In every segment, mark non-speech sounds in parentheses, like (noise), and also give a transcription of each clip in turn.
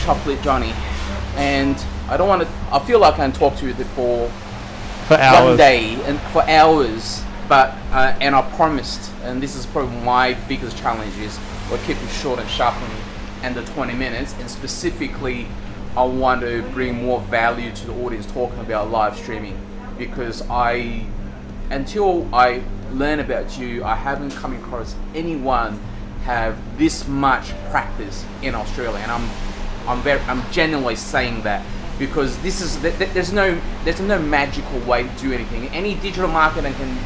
Chocolate Johnny, and I don't want to. I feel like I can talk to you for For hours. one day and for hours. But uh, and I promised, and this is probably my biggest challenge is we'll keep it short and sharp and under 20 minutes. And specifically, I want to bring more value to the audience talking about live streaming because I, until I learn about you, I haven't come across anyone have this much practice in Australia, and I'm I'm very I'm genuinely saying that because this is th- th- there's no there's no magical way to do anything. Any digital marketer can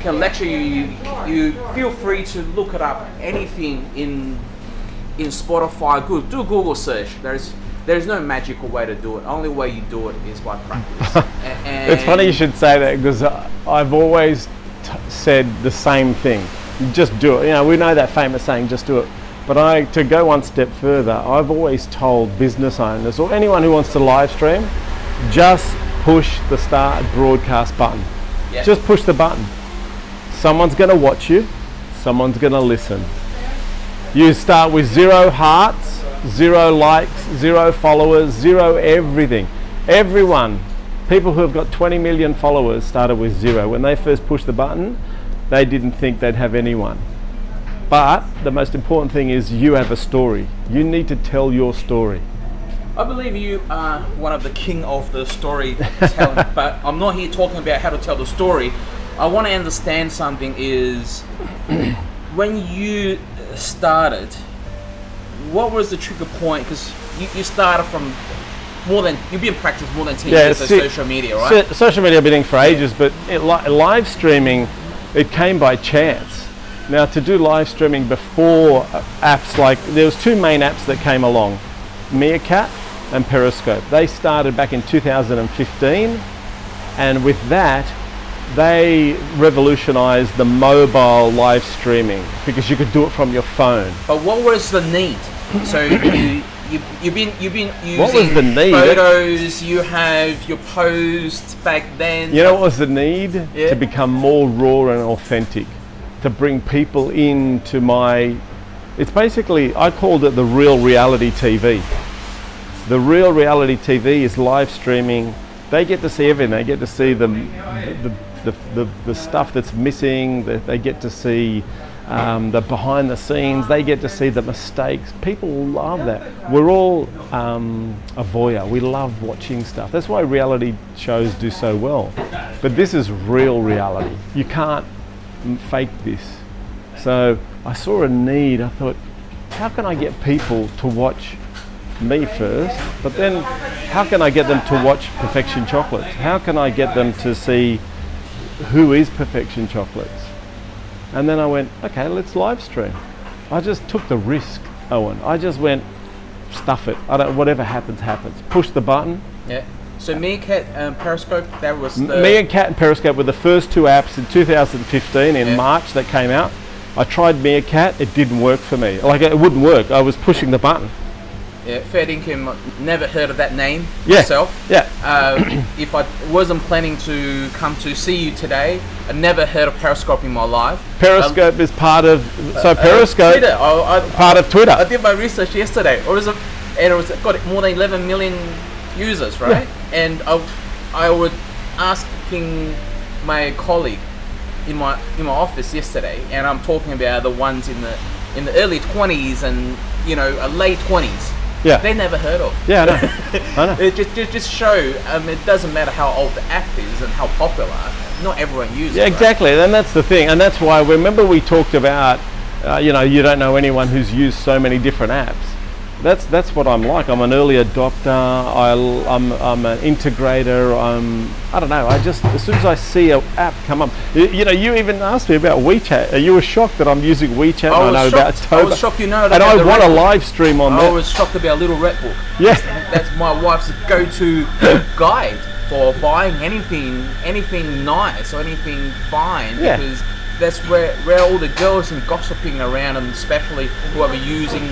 can lecture you. You, you feel free to look it up. Anything in in Spotify, good do a Google search. There's there's no magical way to do it. Only way you do it is by practice. And (laughs) It's funny you should say that because I've always t- said the same thing. Just do it. You know, we know that famous saying, just do it. But I, to go one step further, I've always told business owners or anyone who wants to live stream, just push the start broadcast button. Just push the button. Someone's going to watch you. Someone's going to listen. You start with zero hearts, zero likes, zero followers, zero everything. Everyone, people who have got 20 million followers started with zero. When they first pushed the button, they didn't think they'd have anyone. But the most important thing is you have a story. You need to tell your story. I believe you are one of the king of the storytelling, (laughs) but I'm not here talking about how to tell the story. I want to understand something is (clears throat) when you started, what was the trigger point? Because you, you started from more than, you've been practicing more than 10 years of see- social media, right? so- social media I've been doing for ages, but it, li- live streaming, it came by chance. Now to do live streaming before uh, apps like there was two main apps that came along, Meerkat and Periscope. They started back in 2015, and with that, they revolutionized the mobile live streaming because you could do it from your phone. But what was the need? So you, you you've been you've been using What was the need? photos. You have your posts back then. You know what was the need? Yeah. To become more raw and authentic. To bring people into my. It's basically, I called it the real reality TV. The real reality TV is live streaming. They get to see everything. They get to see the, the, the, the, the stuff that's missing. They, get to see um, the behind the scenes. They get to see the mistakes. People love that. We're all um, a voyeur. We love watching stuff. That's why reality shows do so well. But this is real reality. You can't fake this. So I saw a need. I thought, how can I get people to watch me first, but then how can I get them to watch Perfection Chocolates? How can I get them to see who is Perfection Chocolates? And then I went, okay, let's live stream. I just took the risk, Owen. I just went, stuff it. I don't, whatever happens, happens. Push the button. Yeah. So Meerkat and Periscope, that was the Me and Periscope were the first two apps in 2015 in Yeah. March that came out. I tried Meerkat, it didn't work for me. Like it wouldn't work. I was pushing the button. yeah, fair income. Never heard of that name Yeah. myself. Yeah. Uh, (coughs) if I wasn't planning to come to see you today, I never heard of Periscope in my life. Periscope is part of so Uh, Periscope Twitter. I, I, part of Twitter. I did my research yesterday. Or was it, and it was got more than 11 million users, right? And I, I was asking my colleague in my in my office yesterday, and I'm talking about the ones in the in the early 20s and you know uh, late 20s. Yeah. They never heard of. Yeah, I know. (laughs) I know. It just, just, just show. Um, it doesn't matter how old the app is and how popular. Not everyone uses. Yeah, it, right? exactly. And that's the thing. And that's why, remember, we talked about, uh, you know, you don't know anyone who's used so many different apps. That's that's what I'm like. I'm an early adopter. I, am I'm an integrator. I'm I don't know. I just as soon as I see an app come up, you, you know, you even asked me about WeChat. You were shocked that I'm using WeChat. I I know about shocked. I was shocked you know that. and I want a live stream on I that. I was shocked about Little Red Book. (laughs) Yeah. That's my wife's go-to guide for buying anything, anything nice or anything fine Yeah. because that's where where all the girls and gossiping around, and especially whoever using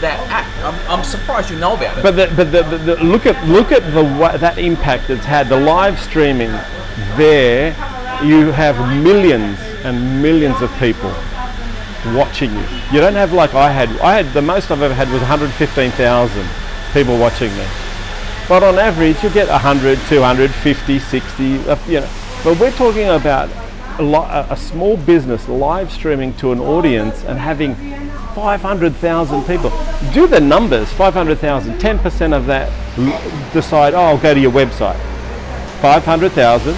that app. I'm, I'm surprised you know about it. But the, but the, the, the, look at look at the that impact it's had. The live streaming there, you have millions and millions of people watching you. You don't have like I had. I had the most I've ever had was 115,000 people watching me. But on average, you get 100, 200, 50, 60, uh, you know. But we're talking about a, lo- a a small business live streaming to an audience and having 500,000 people. Do the numbers 500,000, 10% of that decide, oh, I'll go to your website. 500,000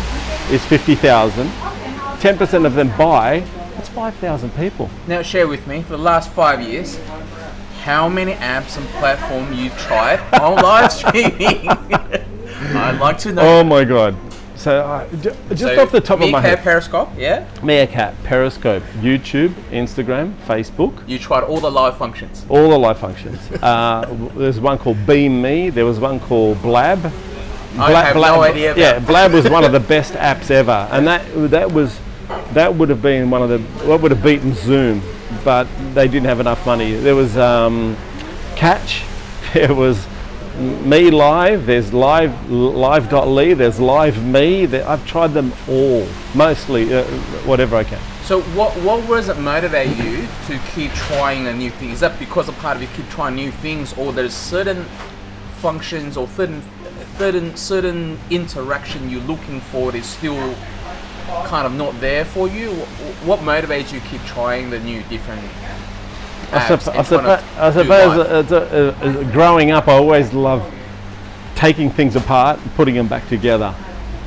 is 50,000. 10% of them buy, that's 5,000 people. Now share with me for the last five years how many apps and platform you've tried on (laughs) live streaming. (laughs) I'd like to know. Oh my God. So, uh, just So, off the top of my Meerkat head, Periscope, yeah. Meerkat, Periscope, YouTube, Instagram, Facebook, You tried all the live functions. all the live functions. Uh, there's one called Beam Me. There was one called Blab. I have no idea Yeah, Blab was one of the (laughs) best apps ever, and that that was that would have been one of the what would have beaten Zoom, but they didn't have enough money. There was um, Catch. (laughs) There was Me Live. There's Live Live.ly. There's Live Me. There, I've tried them all, mostly uh, whatever I can. So what what was it motivate you to keep trying a new thing? Is that because a part of you keep trying new things, or there's certain functions or certain certain certain interaction you're looking for is still kind of not there for you? Wh- What motivates you to keep trying the new different I, I, suppo- I suppose a- growing up, I always loved taking things apart and putting them back together.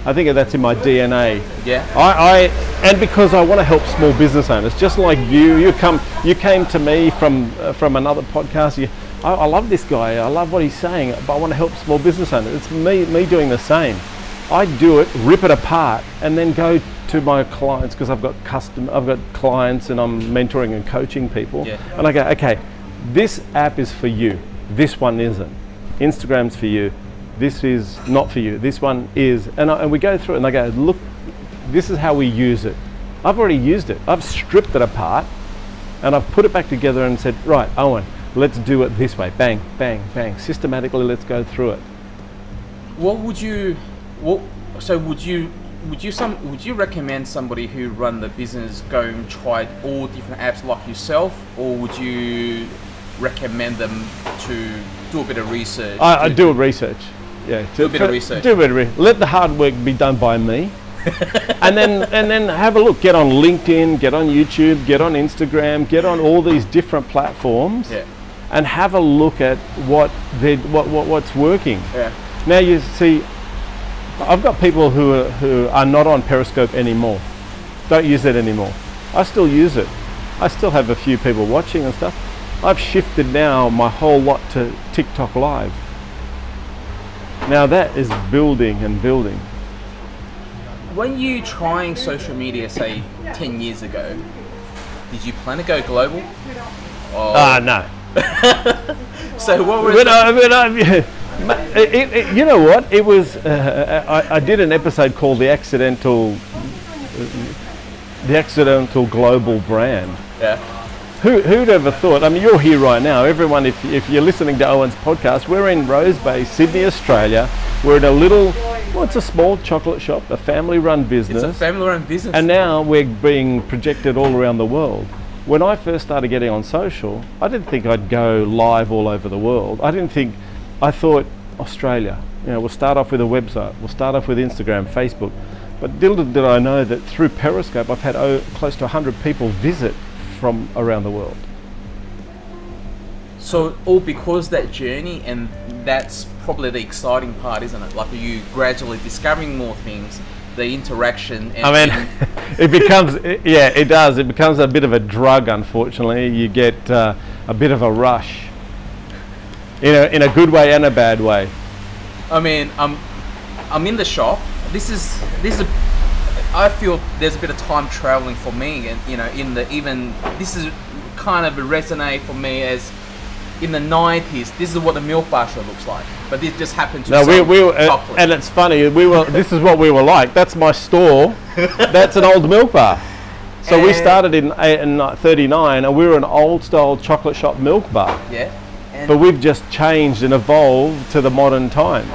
I think that's in my DNA. yeah. I, I and because I want to help small business owners, just like you. You come, you came to me from uh, from another podcast. You, I, I love this guy. I love what he's saying, but I want to help small business owners. It's me me doing the same. I do it, rip it apart, and then go to my clients because I've got custom, I've got clients, and I'm mentoring and coaching people. Yeah. And I go, okay, this app is for you. This one isn't. Instagram's for you. This is not for you. This one is. And, I, and we go through it and I go, look, this is how we use it. I've already used it. I've stripped it apart and I've put it back together and said, right, Owen, let's do it this way. Bang, bang, bang. Systematically, let's go through it. What would you what so would you would you some would you recommend somebody who run the business go and try all different apps like yourself or would you recommend them to do a bit of research? I, I do a research. Yeah, Do a bit of research. Do a bit of re- Let the hard work be done by me, (laughs) and then and then have a look. Get on LinkedIn, get on YouTube, get on Instagram, get on all these different platforms, Yeah. and have a look at what they what, what what's working. Yeah. Now you see, I've got people who are, who are not on Periscope anymore. Don't use it anymore. I still use it. I still have a few people watching and stuff. I've shifted now my whole lot to TikTok Live. Now that is building and building. When you trying social media say 10 years ago, did you plan to go global? Ah, no. (laughs) so what was uh, but, uh, ma- it, it, you know what? It was. Uh, I, I did an episode called "The Accidental, the Accidental Global Brand." yeah. Who, who'd ever thought? I mean, you're here right now. Everyone, if, if you're listening to Owen's podcast, we're in Rose Bay, Sydney, Australia. We're in a little, well, it's a small chocolate shop, a family-run business. It's a family-run business. And now we're being projected all around the world. When I first started getting on social, I didn't think I'd go live all over the world. I didn't think, I thought Australia. You know, we'll start off with a website, we'll start off with Instagram, Facebook. But little did I know that through Periscope, I've had oh, close to 100 people visit from around the world. So all because that journey, and that's probably the exciting part, isn't it? Like you gradually discovering more things, the interaction. And I mean, (laughs) it becomes, it- yeah, it does. It becomes a bit of a drug, unfortunately. You get uh, a bit of a rush. In a, in a good way and a bad way. I mean, I'm I'm in the shop. This is this is. A, I feel there's a bit of time traveling for me, and you know, in the even this is kind of a resonate for me as in the 90s. This is what the milk bar show looks like, but this just happened to. No, we, we were, uh, and it's funny. We were. This is what we were like. That's my store. (laughs) That's an old milk bar. So we started in, eight- in uh, '39, and we were an old style chocolate shop milk bar. yeah, and But we've just changed and evolved to the modern times.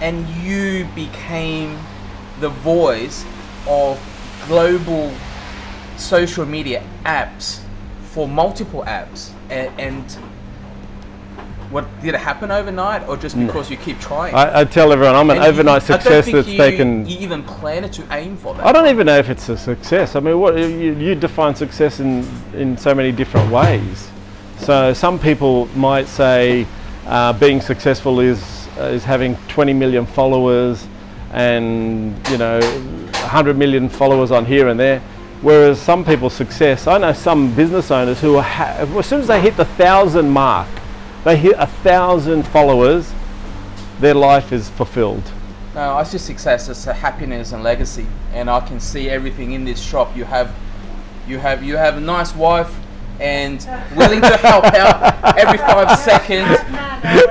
and you became the voice of global social media apps for multiple apps and, and what did it happen overnight, or just because you keep trying? I, I tell everyone I'm an And you- overnight don't success that's you, taken. You even plan it to aim for that. I don't even know if it's a success. I mean, what you, you define success in in so many different ways. So some people might say uh, being successful is is having 20 million followers and you know 100 million followers on here and there. Whereas some people's success, I know some business owners who as soon as they hit the thousand mark, they hit a thousand followers, their life is fulfilled. No, I see success as a happiness and legacy, and I can see everything in this shop. You have, you have, you have a nice wife, and willing to help out every five (laughs) seconds.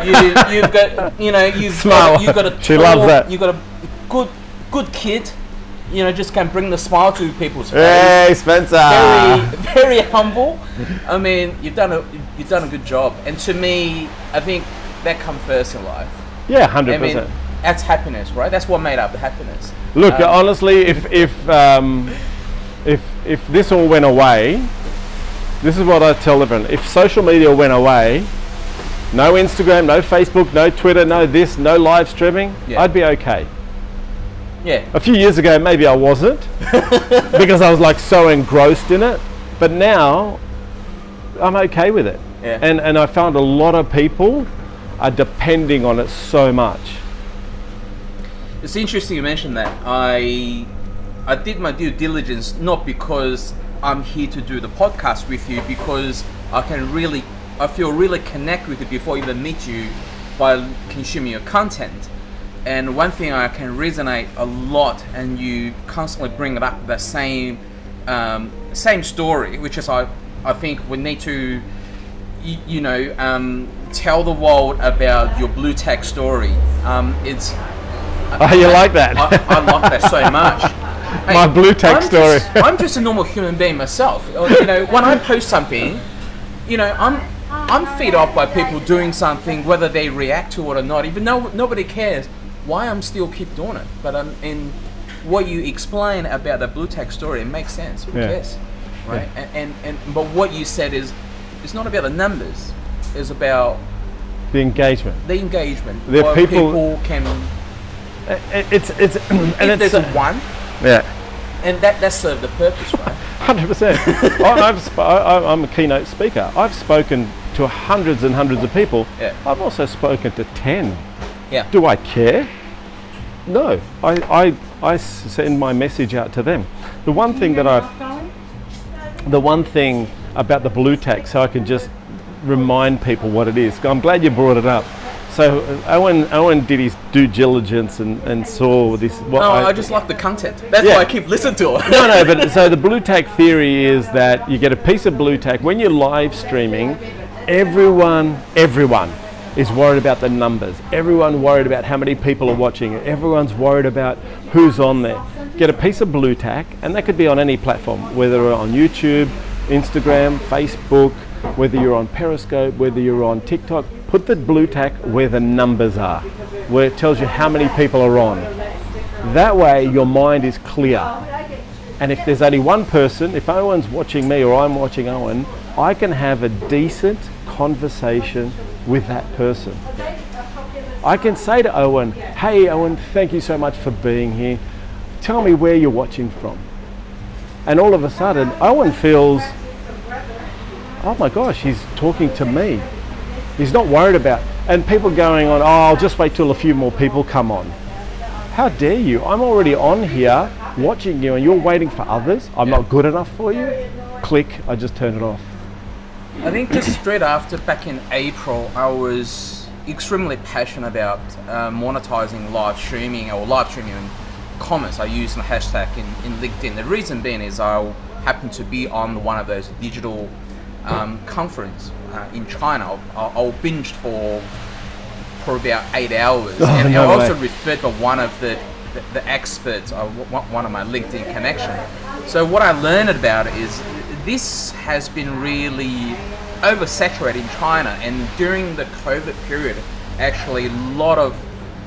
You, you've got, you know, you've Smile. got, you've got a She loves that. You've got a good, good kid. You know, just can bring the smile to people's face. Hey, Spencer! very, very humble. I mean, you've done a, you've done a good job, and to me, I think that comes first in life. Yeah, hundred I mean, percent. that's happiness, right? That's what made up the happiness. Look, Um, honestly, if if um, if if this all went away, this is what I tell everyone: if social media went away, no Instagram, no Facebook, no Twitter, no this, no live streaming, Yeah. I'd be okay. Yeah, A few years ago, maybe I wasn't (laughs) because I was like so engrossed in it, but now I'm okay with it. Yeah. And and I found a lot of people are depending on it so much. it's interesting you mentioned that. I I did my due diligence not because I'm here to do the podcast with you, because I can really I feel really connect with you before I even meet you by consuming your content. And one thing I can resonate a lot, and you constantly bring it up, the same um, same story, which is I I think we need to you, you know um, tell the world about your blue tack story. Um, it's Oh, you like that? I, I love that so much. (laughs) Hey, My blue tack I'm story. Just, (laughs) I'm just a normal human being myself. You know, when I post something, you know, I'm I'm fed off by people doing something, whether they react to it or not. Even though nobody cares, why I'm still keep doing it. But um, in what you explain about the blue tack story, it makes sense. Who Yeah. cares, right? And, and and but what you said is, it's not about the numbers. It's about the engagement. the engagement. The people- people can. It's it's (clears throat) and if it's there's a one, yeah. And that that served the purpose, right? (laughs) Hundred percent. I've sp- I, I- I'm a keynote speaker. I've spoken to hundreds and hundreds of people. Yeah. I've also spoken to ten. Yeah. Do I care? No. I I send my message out to them. The one thing that I, the one thing about the blue tack, so I can just remind people what it is. I'm glad you brought it up. So uh, Owen, Owen did his due diligence and, and saw this. What No, I, just like the content. That's Yeah. why I keep listening to it. no, no, but (laughs) so the blue tack theory is that you get a piece of blue tack when you're live streaming. Everyone, everyone is worried about the numbers. Everyone worried about how many people are watching. Everyone's worried about who's on there. Get a piece of blue tack, and that could be on any platform, whether on YouTube, Instagram, Facebook, whether you're on Periscope, whether you're on TikTok. Put the blue tack where the numbers are, where it tells you how many people are on. That way, your mind is clear. And if there's only one person, if Owen's watching me or I'm watching Owen, I can have a decent conversation with that person. I can say to Owen, hey Owen, thank you so much for being here. Tell me where you're watching from. And all of a sudden, Owen feels, oh my gosh, he's talking to me. He's not worried about, and people going on, oh, I'll just wait till a few more people come on. How dare you? I'm already on here watching you and you're waiting for others. I'm not good enough for you. Click, I just turn it off. I think just straight after, back in April, I was extremely passionate about uh, monetizing live streaming or live streaming in commerce. I used the hashtag in, in LinkedIn. The reason being is I happened to be on one of those digital um, conference uh, in China. I, I binged for for about eight hours, Oh, and no I also way. referred by one of the the, the experts, uh, one one of my LinkedIn connection. So what I learned about it is this has been really oversaturated in China, and during the COVID period, actually a lot of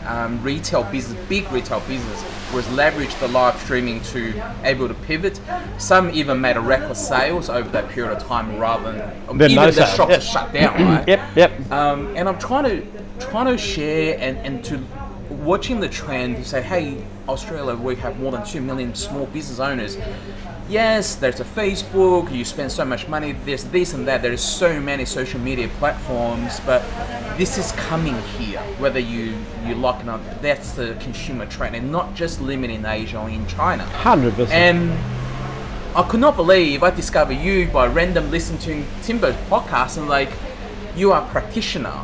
um, retail business, big retail business, was leveraged the live streaming to able to pivot. Some even made a record sales over that period of time, rather than even no the shops yep. shut down. Right? (clears throat) Yep, yep. Um, and I'm trying to trying to share and, and to watching the trend to say, hey, Australia, we have more than two million small business owners. Yes, there's a Facebook. You spend so much money. There's this and that. There's so many social media platforms, but this is coming here. Whether you you like it or not, that's the consumer trend, and not just limited in Asia or in China. Hundred percent. And I could not believe I discovered you by random listening to Timbo's podcast and like you are a practitioner,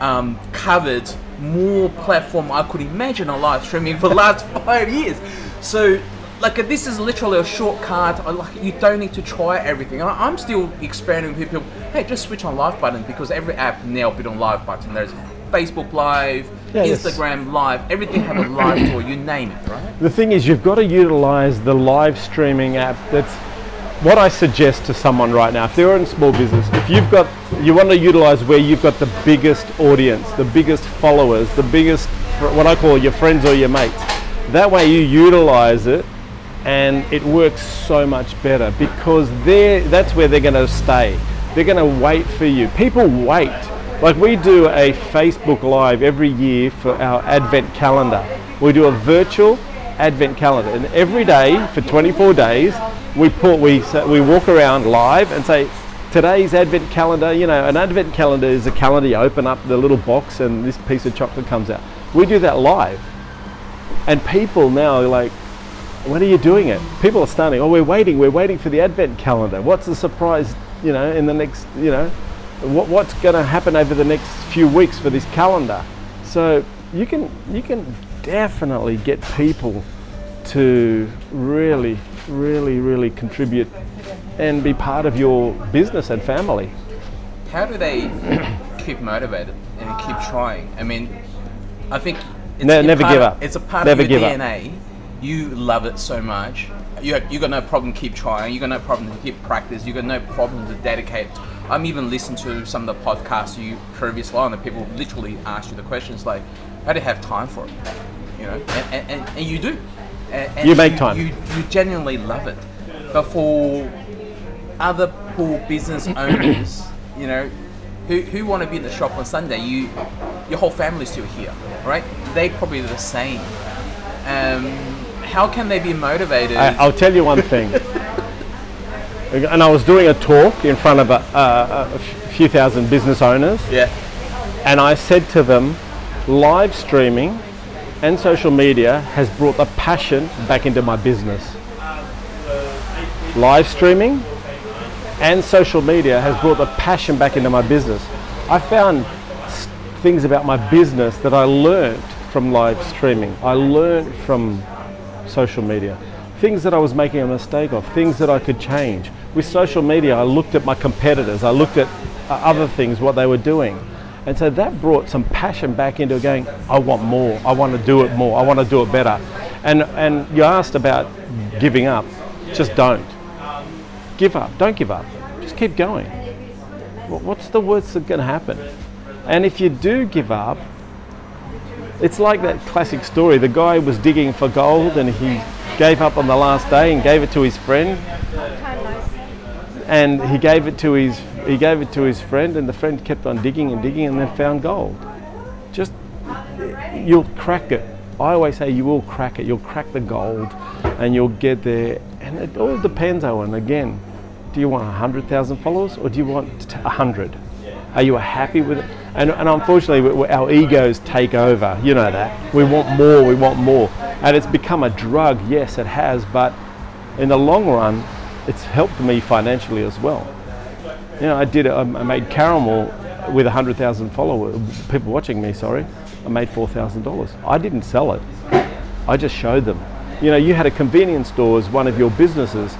um, covered more platform I could imagine on live streaming for the last (laughs) five years. So like this is literally a shortcut. Like you don't need to try everything. I- I'm still experimenting with people. Hey, just switch on live button because every app now built on live button. There's Facebook Live, Yeah, yes. Instagram Live, everything have a live tool. You name it, right? The thing is, you've got to utilize the live streaming app. That's what I suggest to someone right now. If they're in small business, if you've got, you want to utilize where you've got the biggest audience, the biggest followers, the biggest, what I call your friends or your mates. That way you utilize it and it works so much better because that's where they're going to stay. They're going to wait for you. People wait. Like we do a Facebook Live every year for our Advent calendar. We do a virtual Advent calendar, and every day for 24 days, we put we we walk around live and say, today's Advent calendar. You know, an Advent calendar is a calendar. You open up the little box, and this piece of chocolate comes out. We do that live, and people now are like, when are you doing it? People are starting. Oh, we're waiting. We're waiting for the Advent calendar. What's the surprise? You know, in the next, you know, what, what's going to happen over the next few weeks for this calendar? So you can you can definitely get people to really, really, really contribute and be part of your business and family. how do they (coughs) keep motivated and keep trying? I mean, I think it's Ne- never give of- up. It's a part Never of your give up. DNA. You love it so much. You you got no problem keep trying. You got no problem to keep practice. You got no problem to dedicate. I'm even listening to some of the podcasts you previously on, and people literally ask you the questions like, "How do you have time for it?" You know, and, and, and, and you do. And, You make time. You, you genuinely love it. But for other poor business (clears throat) owners, you know, who, who want to be in the shop on Sunday, you, your whole family's still here, right? They probably the same. Um, how can they be motivated? I, I'll tell you one thing. (laughs) and I was doing a talk in front of a, a, a few thousand business owners, yeah, and I said to them, live streaming and social media has brought the passion back into my business. Live streaming and social media has brought the passion back into my business. I found things about my business that I learned from live streaming. I learned from social media. Things that I was making a mistake of, things that I could change. With social media, I looked at my competitors, I looked at uh, other things, what they were doing. And so that brought some passion back into going, I want more, I want to do it more, I want to do it better. And, and you asked about giving up, just don't. Give up, don't give up, just keep going. What's the worst that's going to happen? And if you do give up, it's like that classic story. The guy was digging for gold and he gave up on the last day and gave it to his friend. And he gave it to his he gave it to his friend and the friend kept on digging and digging and then found gold. Just you'll crack it. I always say you will crack it. You'll crack the gold and you'll get there. And it all depends, Owen. Again, do you want 100,000 followers or do you want t- 100? Are you happy with it? And, and unfortunately, our egos take over. You know that. We want more, we want more. And it's become a drug. Yes, it has. But in the long run, it's helped me financially as well. You know, I did. I made caramel with 100,000 followers, people watching me. Sorry, I made $4,000. I didn't sell it. I just showed them. You know, you had a convenience store as one of your businesses.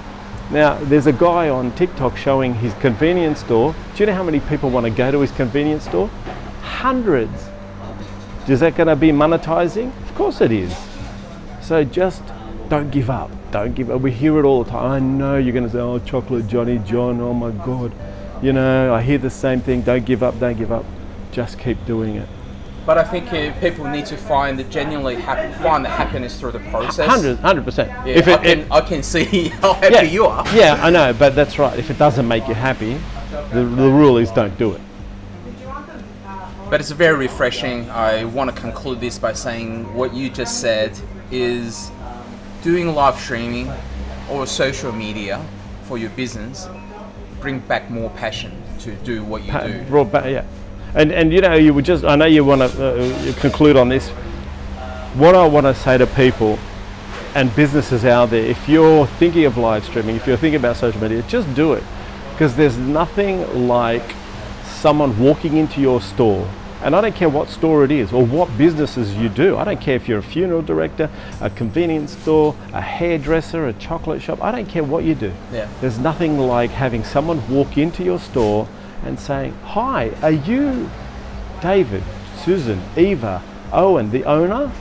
Now, there's a guy on TikTok showing his convenience store. Do you know how many people want to go to his convenience store? Hundreds. Is that going to be monetizing? Of course it is. So just don't give up. Don't give up. We hear it all the time. I know you're going to say, oh, chocolate Johnny John, oh my God. You know, I hear the same thing. Don't give up, don't give up. Just keep doing it. But I think uh, people need to find the genuinely happy, find the happiness through the process. 100 percent. Yeah, I, can, I can see (laughs) how happy yeah, you are. Yeah, I know, but that's right. If it doesn't make you happy, the, the rule is don't do it. But it's very refreshing. I want to conclude this by saying what you just said is doing live streaming or social media for your business bring back more passion to do what you Pa- do. brought back, yeah. And and you know, you would just. I know you want to uh, conclude on this. What I want to say to people and businesses out there, if you're thinking of live streaming, if you're thinking about social media, just do it, because there's nothing like someone walking into your store. And I don't care what store it is or what businesses you do. I don't care if you're a funeral director, a convenience store, a hairdresser, a chocolate shop. I don't care what you do. Yeah. There's nothing like having someone walk into your store and saying, Hi, are you David, Susan, Eva, Owen, the owner?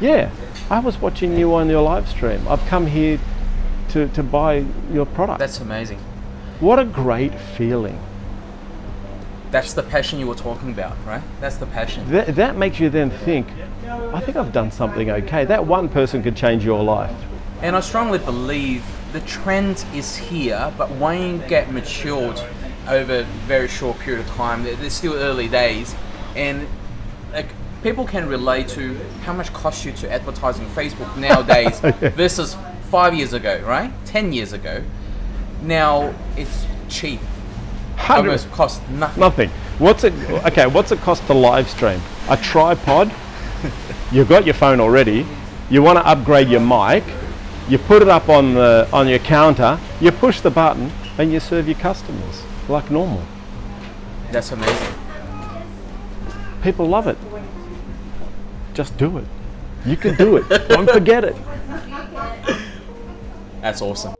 Yeah, I was watching you on your live stream. I've come here to, to buy your product. That's amazing. what a great feeling. That's the passion you were talking about, right? That's the passion. That, that makes you then think, I think I've done something okay. That one person could change your life. And I strongly believe the trend is here, but when you get matured over a very short period of time, they're, still early days, and like people can relate to how much costs you to advertise on Facebook nowadays (laughs) oh, versus five years ago, right? Ten years ago. Now it's cheap. Hundred- Almost cost nothing. Nothing. What's it? Okay, what's it cost to live stream? A tripod. You've got your phone already. You want to upgrade your mic. You put it up on the on your counter. You push the button and you serve your customers like normal. That's amazing. People love it. Just do it. You can do it. Don't forget it. That's awesome.